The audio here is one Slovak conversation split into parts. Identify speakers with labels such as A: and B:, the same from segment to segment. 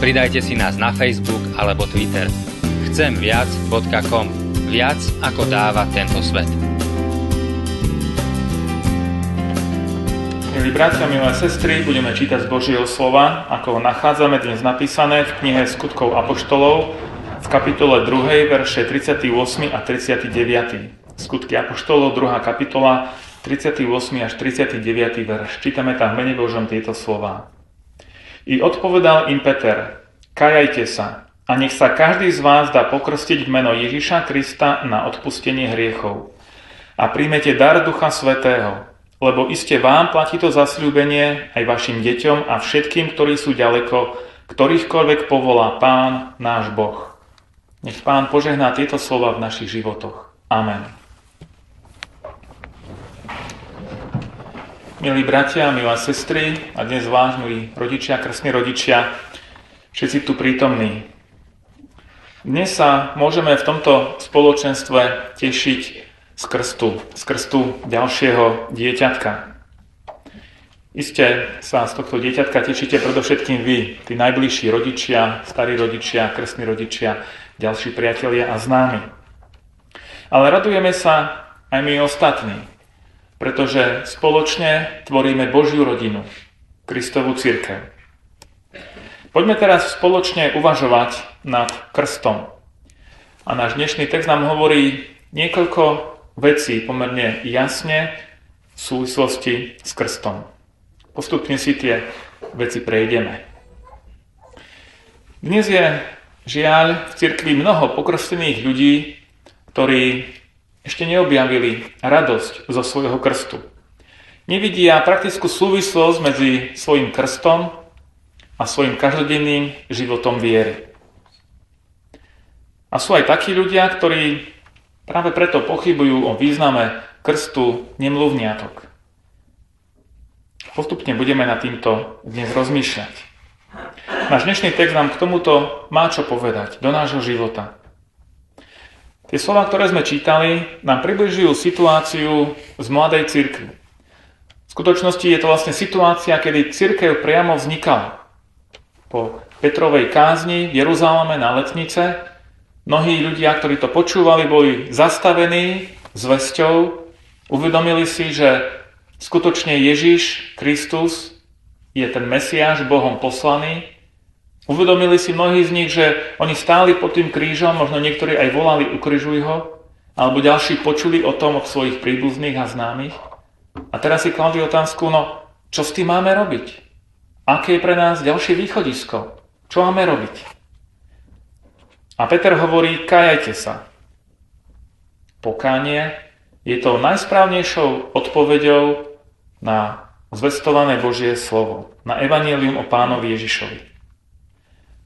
A: Pridajte si nás na Facebook alebo Twitter. Chcemviac.com Viac ako dáva tento svet.
B: Milí bratia, milé sestry, budeme čítať z Božieho slova, ako ho nachádzame dnes napísané v knihe Skutkov Apoštolov v kapitole 2, verše 38 a 39. Skutky Apoštolov, 2. kapitola, 38 až 39. verš. Čítame tam v mene Božom tieto slova. I odpovedal im Peter, kajajte sa a nech sa každý z vás dá pokrstiť v meno Ježiša Krista na odpustenie hriechov. A príjmete dar Ducha Svetého, lebo iste vám platí to zasľúbenie aj vašim deťom a všetkým, ktorí sú ďaleko, ktorýchkoľvek povolá Pán, náš Boh. Nech Pán požehná tieto slova v našich životoch. Amen. Milí bratia, milé sestry a dnes vás, milí rodičia, krstní rodičia, všetci tu prítomní. Dnes sa môžeme v tomto spoločenstve tešiť z krstu, z krstu ďalšieho dieťatka. Isté sa z tohto dieťatka tešíte predovšetkým vy, tí najbližší rodičia, starí rodičia, krstní rodičia, ďalší priatelia a známi. Ale radujeme sa aj my ostatní, pretože spoločne tvoríme Božiu rodinu, Kristovú církev. Poďme teraz spoločne uvažovať nad krstom. A náš dnešný text nám hovorí niekoľko veci pomerne jasne v súvislosti s krstom. Postupne si tie veci prejdeme. Dnes je žiaľ v cirkvi mnoho pokrstených ľudí, ktorí ešte neobjavili radosť zo svojho krstu. Nevidia praktickú súvislosť medzi svojim krstom a svojim každodenným životom viery. A sú aj takí ľudia, ktorí Práve preto pochybujú o význame krstu nemluvniatok. Postupne budeme na týmto dnes rozmýšľať. Náš dnešný text nám k tomuto má čo povedať do nášho života. Tie slova, ktoré sme čítali, nám približujú situáciu z mladej cirkvi. V skutočnosti je to vlastne situácia, kedy cirkev priamo vznikala. Po Petrovej kázni v Jeruzaleme na letnice Mnohí ľudia, ktorí to počúvali, boli zastavení vesťou, uvedomili si, že skutočne Ježiš Kristus je ten Mesiáš, Bohom poslaný. Uvedomili si mnohí z nich, že oni stáli pod tým krížom, možno niektorí aj volali ukrižuj ho, alebo ďalší počuli o tom od svojich príbuzných a známych. A teraz si kladli otázku, no čo s tým máme robiť? Aké je pre nás ďalšie východisko? Čo máme robiť? A Peter hovorí, kajajte sa. Pokánie je to najsprávnejšou odpoveďou na zvestované Božie slovo, na evanelium o pánovi Ježišovi.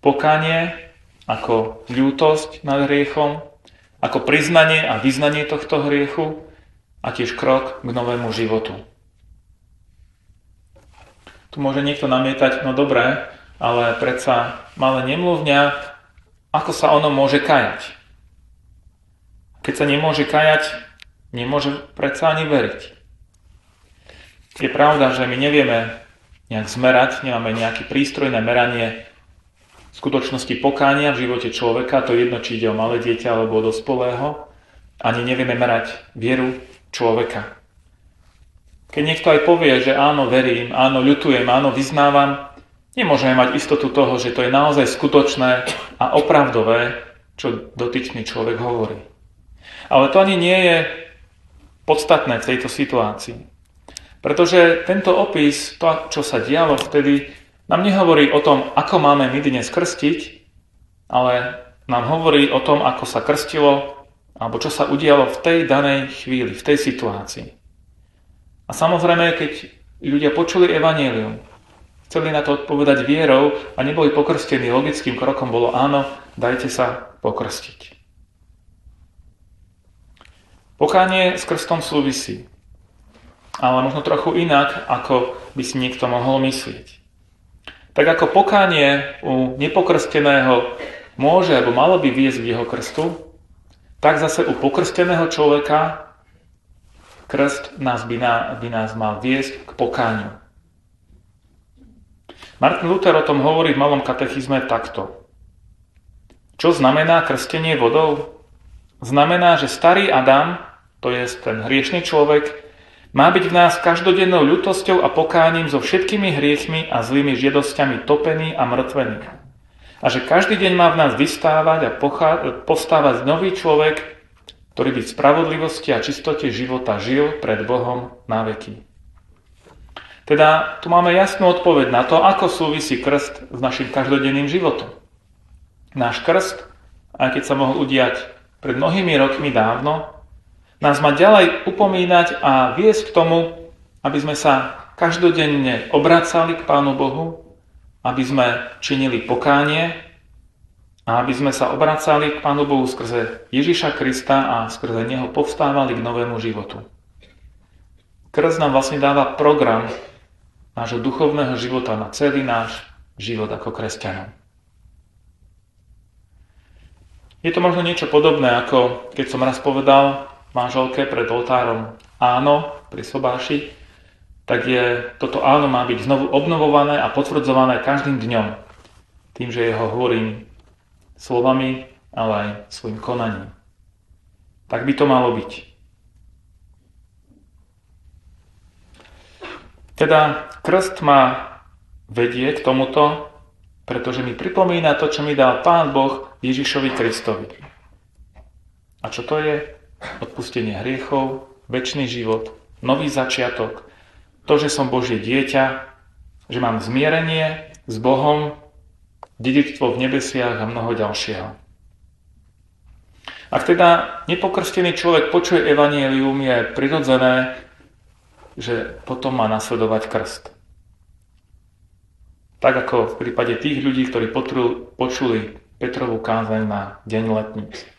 B: Pokánie ako ľútosť nad hriechom, ako priznanie a vyznanie tohto hriechu a tiež krok k novému životu. Tu môže niekto namietať, no dobré, ale predsa malé nemluvňa ako sa ono môže kajať? Keď sa nemôže kajať, nemôže predsa ani veriť. Je pravda, že my nevieme nejak zmerať, nemáme nejaký prístroj na meranie skutočnosti pokánia v živote človeka, to je jedno, či ide o malé dieťa alebo o dospolého, ani nevieme merať vieru človeka. Keď niekto aj povie, že áno, verím, áno, ľutujem, áno, vyznávam, Nemôžeme mať istotu toho, že to je naozaj skutočné a opravdové, čo dotyčný človek hovorí. Ale to ani nie je podstatné v tejto situácii. Pretože tento opis, to, čo sa dialo vtedy, nám nehovorí o tom, ako máme my dnes krstiť, ale nám hovorí o tom, ako sa krstilo, alebo čo sa udialo v tej danej chvíli, v tej situácii. A samozrejme, keď ľudia počuli evanílium, chceli na to odpovedať vierou a neboli pokrstení, logickým krokom bolo áno, dajte sa pokrstiť. Pokánie s krstom súvisí, ale možno trochu inak, ako by si niekto mohol myslieť. Tak ako pokánie u nepokrsteného môže alebo malo by viesť k jeho krstu, tak zase u pokrsteného človeka krst nás by, na, by nás mal viesť k pokániu. Martin Luther o tom hovorí v malom katechizme takto. Čo znamená krstenie vodou? Znamená, že starý Adam, to je ten hriešný človek, má byť v nás každodennou ľutosťou a pokáním so všetkými hriechmi a zlými žiadosťami topený a mŕtvený. A že každý deň má v nás vystávať a postávať nový človek, ktorý by v spravodlivosti a čistote života žil pred Bohom na veky. Teda tu máme jasnú odpoveď na to, ako súvisí krst s našim každodenným životom. Náš krst, aj keď sa mohol udiať pred mnohými rokmi dávno, nás má ďalej upomínať a viesť k tomu, aby sme sa každodenne obracali k Pánu Bohu, aby sme činili pokánie a aby sme sa obracali k Pánu Bohu skrze Ježiša Krista a skrze Neho povstávali k novému životu. Krst nám vlastne dáva program nášho duchovného života na celý náš život ako kresťanov. Je to možno niečo podobné, ako keď som raz povedal, manželke pred oltárom áno pri sobáši, tak je, toto áno má byť znovu obnovované a potvrdzované každým dňom. Tým, že jeho hovorím slovami, ale aj svojim konaním. Tak by to malo byť. Teda krst ma vedie k tomuto, pretože mi pripomína to, čo mi dal Pán Boh Ježišovi Kristovi. A čo to je? Odpustenie hriechov, väčší život, nový začiatok, to, že som Božie dieťa, že mám zmierenie s Bohom, dedictvo v nebesiach a mnoho ďalšieho. Ak teda nepokrstený človek počuje evanielium, je prirodzené, že potom má nasledovať krst. Tak ako v prípade tých ľudí, ktorí počuli Petrovú kázeň na deň letníc.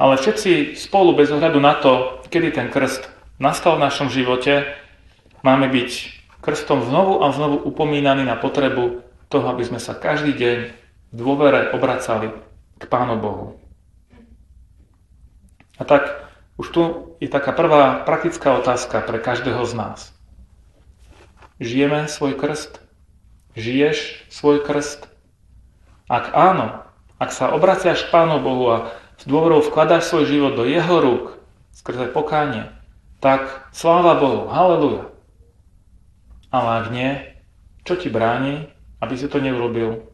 B: Ale všetci spolu, bez ohľadu na to, kedy ten krst nastal v našom živote, máme byť krstom znovu a znovu upomínaní na potrebu toho, aby sme sa každý deň v dôvere obracali k Pánu Bohu. A tak už tu je taká prvá praktická otázka pre každého z nás. Žijeme svoj krst? Žiješ svoj krst? Ak áno, ak sa obraciaš k Pánu Bohu a s dôverou vkladáš svoj život do jeho rúk skrze pokánie, tak sláva Bohu, haleluja. Ale ak nie, čo ti bráni, aby si to neurobil,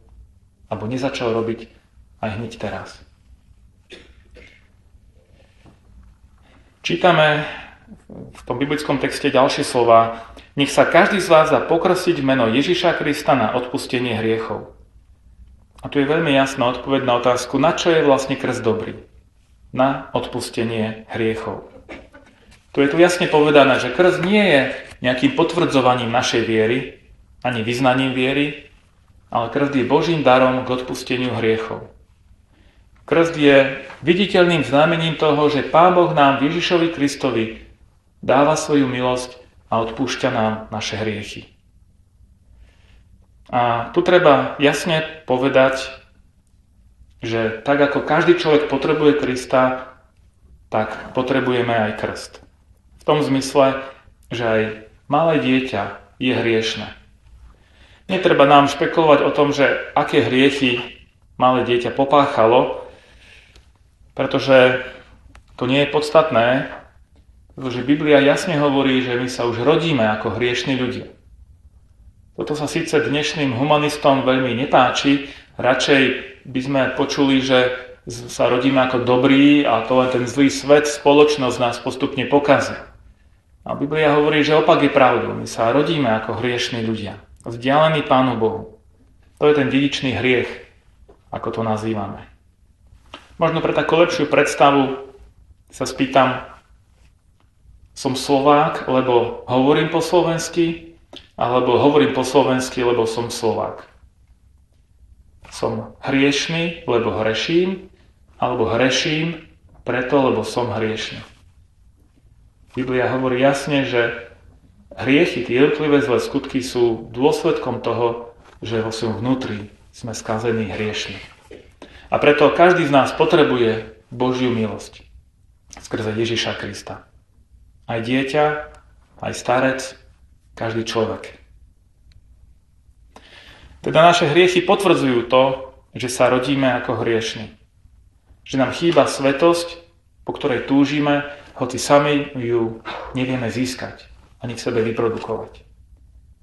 B: alebo nezačal robiť aj hneď teraz. Čítame v tom biblickom texte ďalšie slova. Nech sa každý z vás dá pokrsiť meno Ježiša Krista na odpustenie hriechov. A tu je veľmi jasná odpoveď na otázku, na čo je vlastne krst dobrý. Na odpustenie hriechov. Tu je tu jasne povedané, že krst nie je nejakým potvrdzovaním našej viery, ani vyznaním viery, ale krst je Božím darom k odpusteniu hriechov. Krst je viditeľným znamením toho, že Pán Boh nám Ježišovi Kristovi dáva svoju milosť a odpúšťa nám naše hriechy. A tu treba jasne povedať, že tak ako každý človek potrebuje Krista, tak potrebujeme aj krst. V tom zmysle, že aj malé dieťa je hriešne. Netreba nám špekulovať o tom, že aké hriechy malé dieťa popáchalo, pretože to nie je podstatné, pretože Biblia jasne hovorí, že my sa už rodíme ako hriešní ľudia. Toto sa síce dnešným humanistom veľmi nepáči, radšej by sme počuli, že sa rodíme ako dobrí a to len ten zlý svet, spoločnosť nás postupne pokazí. A Biblia hovorí, že opak je pravdou. My sa rodíme ako hriešní ľudia, vzdialení Pánu Bohu. To je ten dedičný hriech, ako to nazývame. Možno pre takú lepšiu predstavu sa spýtam, som Slovák, lebo hovorím po slovensky, alebo hovorím po slovensky, lebo som Slovák. Som hriešný, lebo hreším, alebo hreším preto, lebo som hriešný. Biblia hovorí jasne, že hriechy, tie jednotlivé zlé skutky sú dôsledkom toho, že vo svojom vnútri sme skazení hriešni. A preto každý z nás potrebuje Božiu milosť skrze Ježiša Krista. Aj dieťa, aj starec, každý človek. Teda naše hriechy potvrdzujú to, že sa rodíme ako hriešni. Že nám chýba svetosť, po ktorej túžime, hoci sami ju nevieme získať ani v sebe vyprodukovať.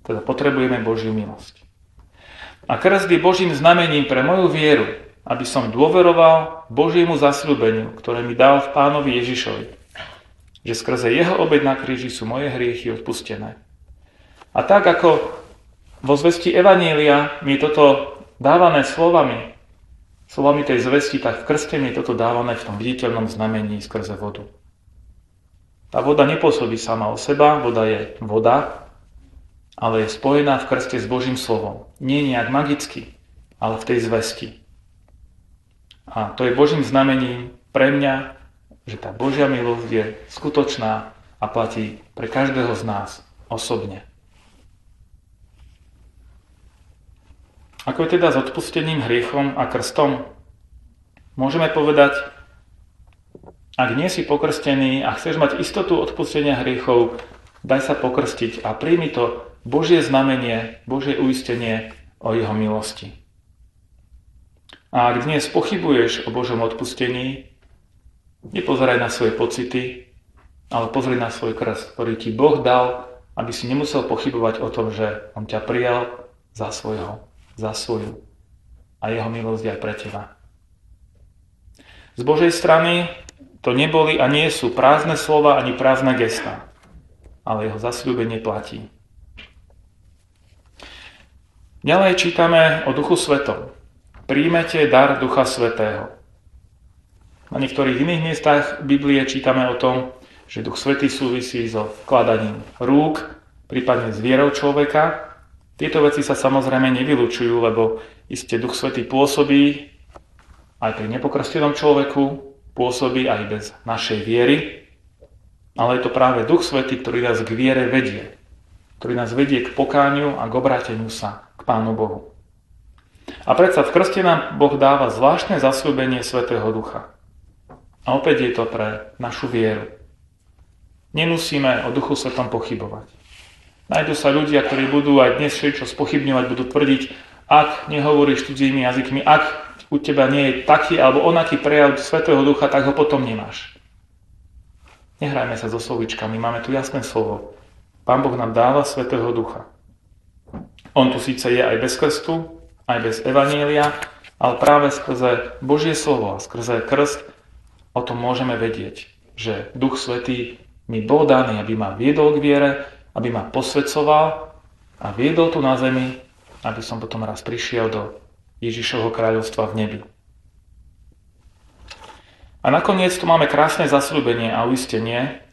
B: Teda potrebujeme Božiu milosť. A krst je Božím znamením pre moju vieru, aby som dôveroval Božiemu zasľúbeniu, ktoré mi dal v pánovi Ježišovi. Že skrze jeho obed na kríži sú moje hriechy odpustené. A tak ako vo zvesti Evanília mi toto dávané slovami, slovami tej zvesti, tak v krste mi toto dávané v tom viditeľnom znamení skrze vodu. Tá voda nepôsobí sama o seba, voda je voda, ale je spojená v krste s Božím slovom. Nie nejak magicky, ale v tej zvesti. A to je Božím znamením pre mňa, že tá Božia milosť je skutočná a platí pre každého z nás osobne. Ako je teda s odpustením hriechom a krstom? Môžeme povedať, ak nie si pokrstený a chceš mať istotu odpustenia hriechov, daj sa pokrstiť a príjmi to Božie znamenie, Božie uistenie o jeho milosti. A ak dnes pochybuješ o Božom odpustení, nepozeraj na svoje pocity, ale pozri na svoj krst, ktorý ti Boh dal, aby si nemusel pochybovať o tom, že On ťa prijal za svojho za svoju a jeho milosť aj pre teba. Z Božej strany to neboli a nie sú prázdne slova ani prázdne gesta, ale jeho zasľúbenie platí. Ďalej čítame o Duchu Svetom. Príjmete dar Ducha Svetého. Na niektorých iných miestach Biblie čítame o tom, že Duch Svetý súvisí so vkladaním rúk, prípadne s vierou človeka tieto veci sa samozrejme nevylučujú, lebo iste Duch Svetý pôsobí aj pri nepokrstenom človeku, pôsobí aj bez našej viery, ale je to práve Duch Svetý, ktorý nás k viere vedie, ktorý nás vedie k pokániu a k obráteniu sa k Pánu Bohu. A predsa v krste nám Boh dáva zvláštne zasľúbenie Svetého Ducha. A opäť je to pre našu vieru. Nemusíme o Duchu Svetom pochybovať. Nájdu sa ľudia, ktorí budú aj dnes všetko spochybňovať, budú tvrdiť, ak nehovoríš cudzími jazykmi, ak u teba nie je taký alebo onaký prejav Svetého Ducha, tak ho potom nemáš. Nehrajme sa so slovičkami, máme tu jasné slovo. Pán Boh nám dáva Svetého Ducha. On tu síce je aj bez krstu, aj bez evanielia, ale práve skrze Božie slovo a skrze krst o tom môžeme vedieť, že Duch Svetý mi bol daný, aby ma viedol k viere, aby ma posvedcoval a viedol tu na zemi, aby som potom raz prišiel do Ježišovho kráľovstva v nebi. A nakoniec tu máme krásne zasľúbenie a uistenie,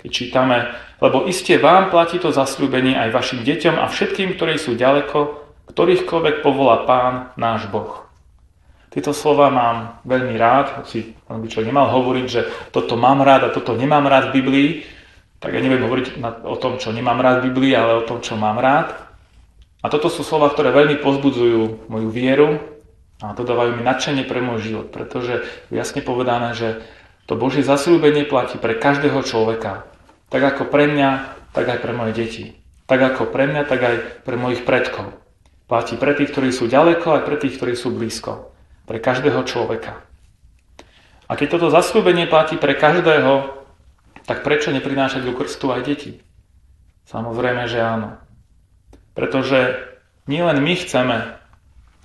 B: keď čítame, lebo iste vám platí to zasľúbenie aj vašim deťom a všetkým, ktorí sú ďaleko, ktorýchkoľvek povolá Pán, náš Boh. Tieto slova mám veľmi rád, hoci on by človek nemal hovoriť, že toto mám rád a toto nemám rád v Biblii, tak ja neviem hovoriť o tom, čo nemám rád v Biblii, ale o tom, čo mám rád. A toto sú slova, ktoré veľmi pozbudzujú moju vieru a dodávajú mi nadšenie pre môj život, pretože jasne povedané, že to Božie zasľúbenie platí pre každého človeka. Tak ako pre mňa, tak aj pre moje deti. Tak ako pre mňa, tak aj pre mojich predkov. Platí pre tých, ktorí sú ďaleko, aj pre tých, ktorí sú blízko. Pre každého človeka. A keď toto zasľúbenie platí pre každého, tak prečo neprinášať do krstu aj deti? Samozrejme, že áno. Pretože nielen my chceme,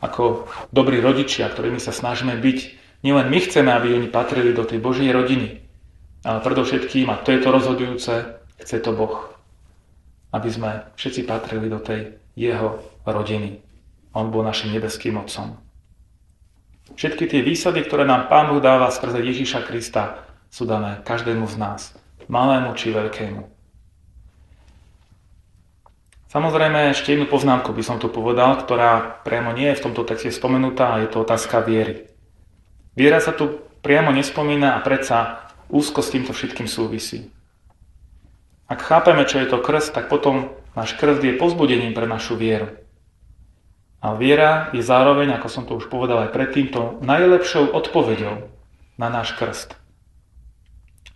B: ako dobrí rodičia, ktorými sa snažíme byť, nielen my chceme, aby oni patrili do tej Božej rodiny, ale predovšetkým, a to je to rozhodujúce, chce to Boh. Aby sme všetci patrili do tej jeho rodiny. On bol našim nebeským otcom. Všetky tie výsady, ktoré nám Pán Boh dáva skrze Ježíša Krista, sú dané každému z nás malému či veľkému. Samozrejme, ešte jednu poznámku by som tu povedal, ktorá priamo nie je v tomto texte spomenutá a je to otázka viery. Viera sa tu priamo nespomína a predsa úzko s týmto všetkým súvisí. Ak chápeme, čo je to krst, tak potom náš krst je pozbudením pre našu vieru. A viera je zároveň, ako som to už povedal aj predtým, to najlepšou odpoveďou na náš krst.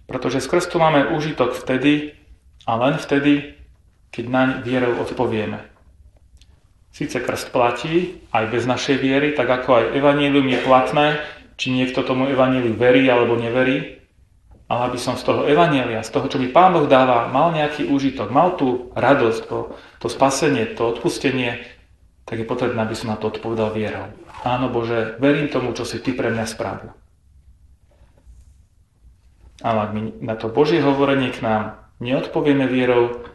B: Pretože z krstu máme užitok vtedy a len vtedy, keď naň vierou odpovieme. Sice krst platí aj bez našej viery, tak ako aj evanílium je platné, či niekto tomu evaníliu verí alebo neverí, ale aby som z toho evanília, z toho, čo mi Pán Boh dáva, mal nejaký úžitok, mal tú radosť, to, to spasenie, to odpustenie, tak je potrebné, aby som na to odpovedal vierou. Áno Bože, verím tomu, čo si Ty pre mňa spravil. Ale ak my na to Božie hovorenie k nám neodpovieme vierou,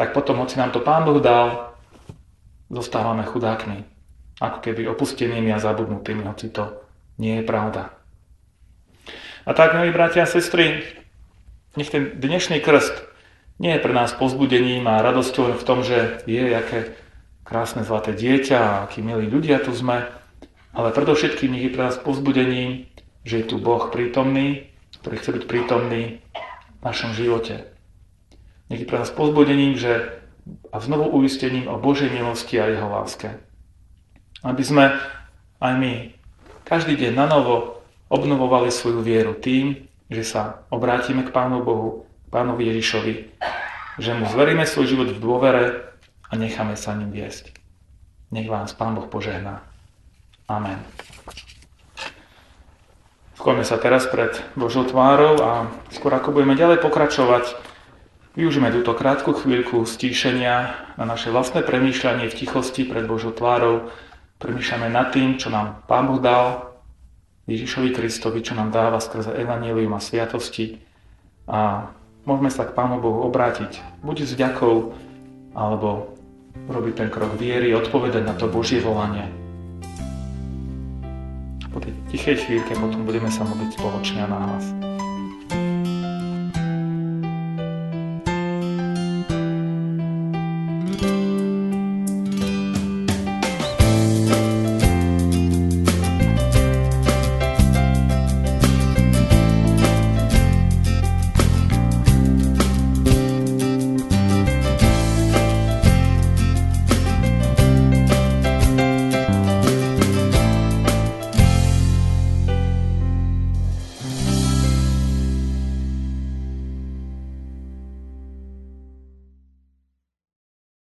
B: tak potom, hoci nám to Pán Boh dal, zostávame chudákmi. Ako keby opustenými a zabudnutými, hoci to nie je pravda. A tak, milí bratia a sestry, nech ten dnešný krst nie je pre nás pozbudením a radosťou v tom, že je aké krásne zlaté dieťa a akí milí ľudia tu sme, ale predovšetkým nech je pre nás pozbudením, že je tu Boh prítomný, ktorý chce byť prítomný v našom živote. Nech je pre nás pozbudením, že a znovu uistením o Božej milosti a Jeho láske. Aby sme aj my každý deň na novo obnovovali svoju vieru tým, že sa obrátime k Pánu Bohu, Pánovi Ježišovi, že mu zveríme svoj život v dôvere a necháme sa ním viesť. Nech vás Pán Boh požehná. Amen. Skôrme sa teraz pred Božou tvárou a skôr ako budeme ďalej pokračovať, Využíme túto krátku chvíľku stíšenia na naše vlastné premýšľanie v tichosti pred Božou tvárou. Premýšľame nad tým, čo nám Pán Boh dal, Ježišovi Kristovi, čo nám dáva skrze Evangelium a sviatosti. A môžeme sa k Pánu Bohu obrátiť buď s vďakou, alebo robiť ten krok viery, odpovedať na to Božie volanie. Po tej tichej chvíľke potom budeme sa modliť spoločne a na hlas.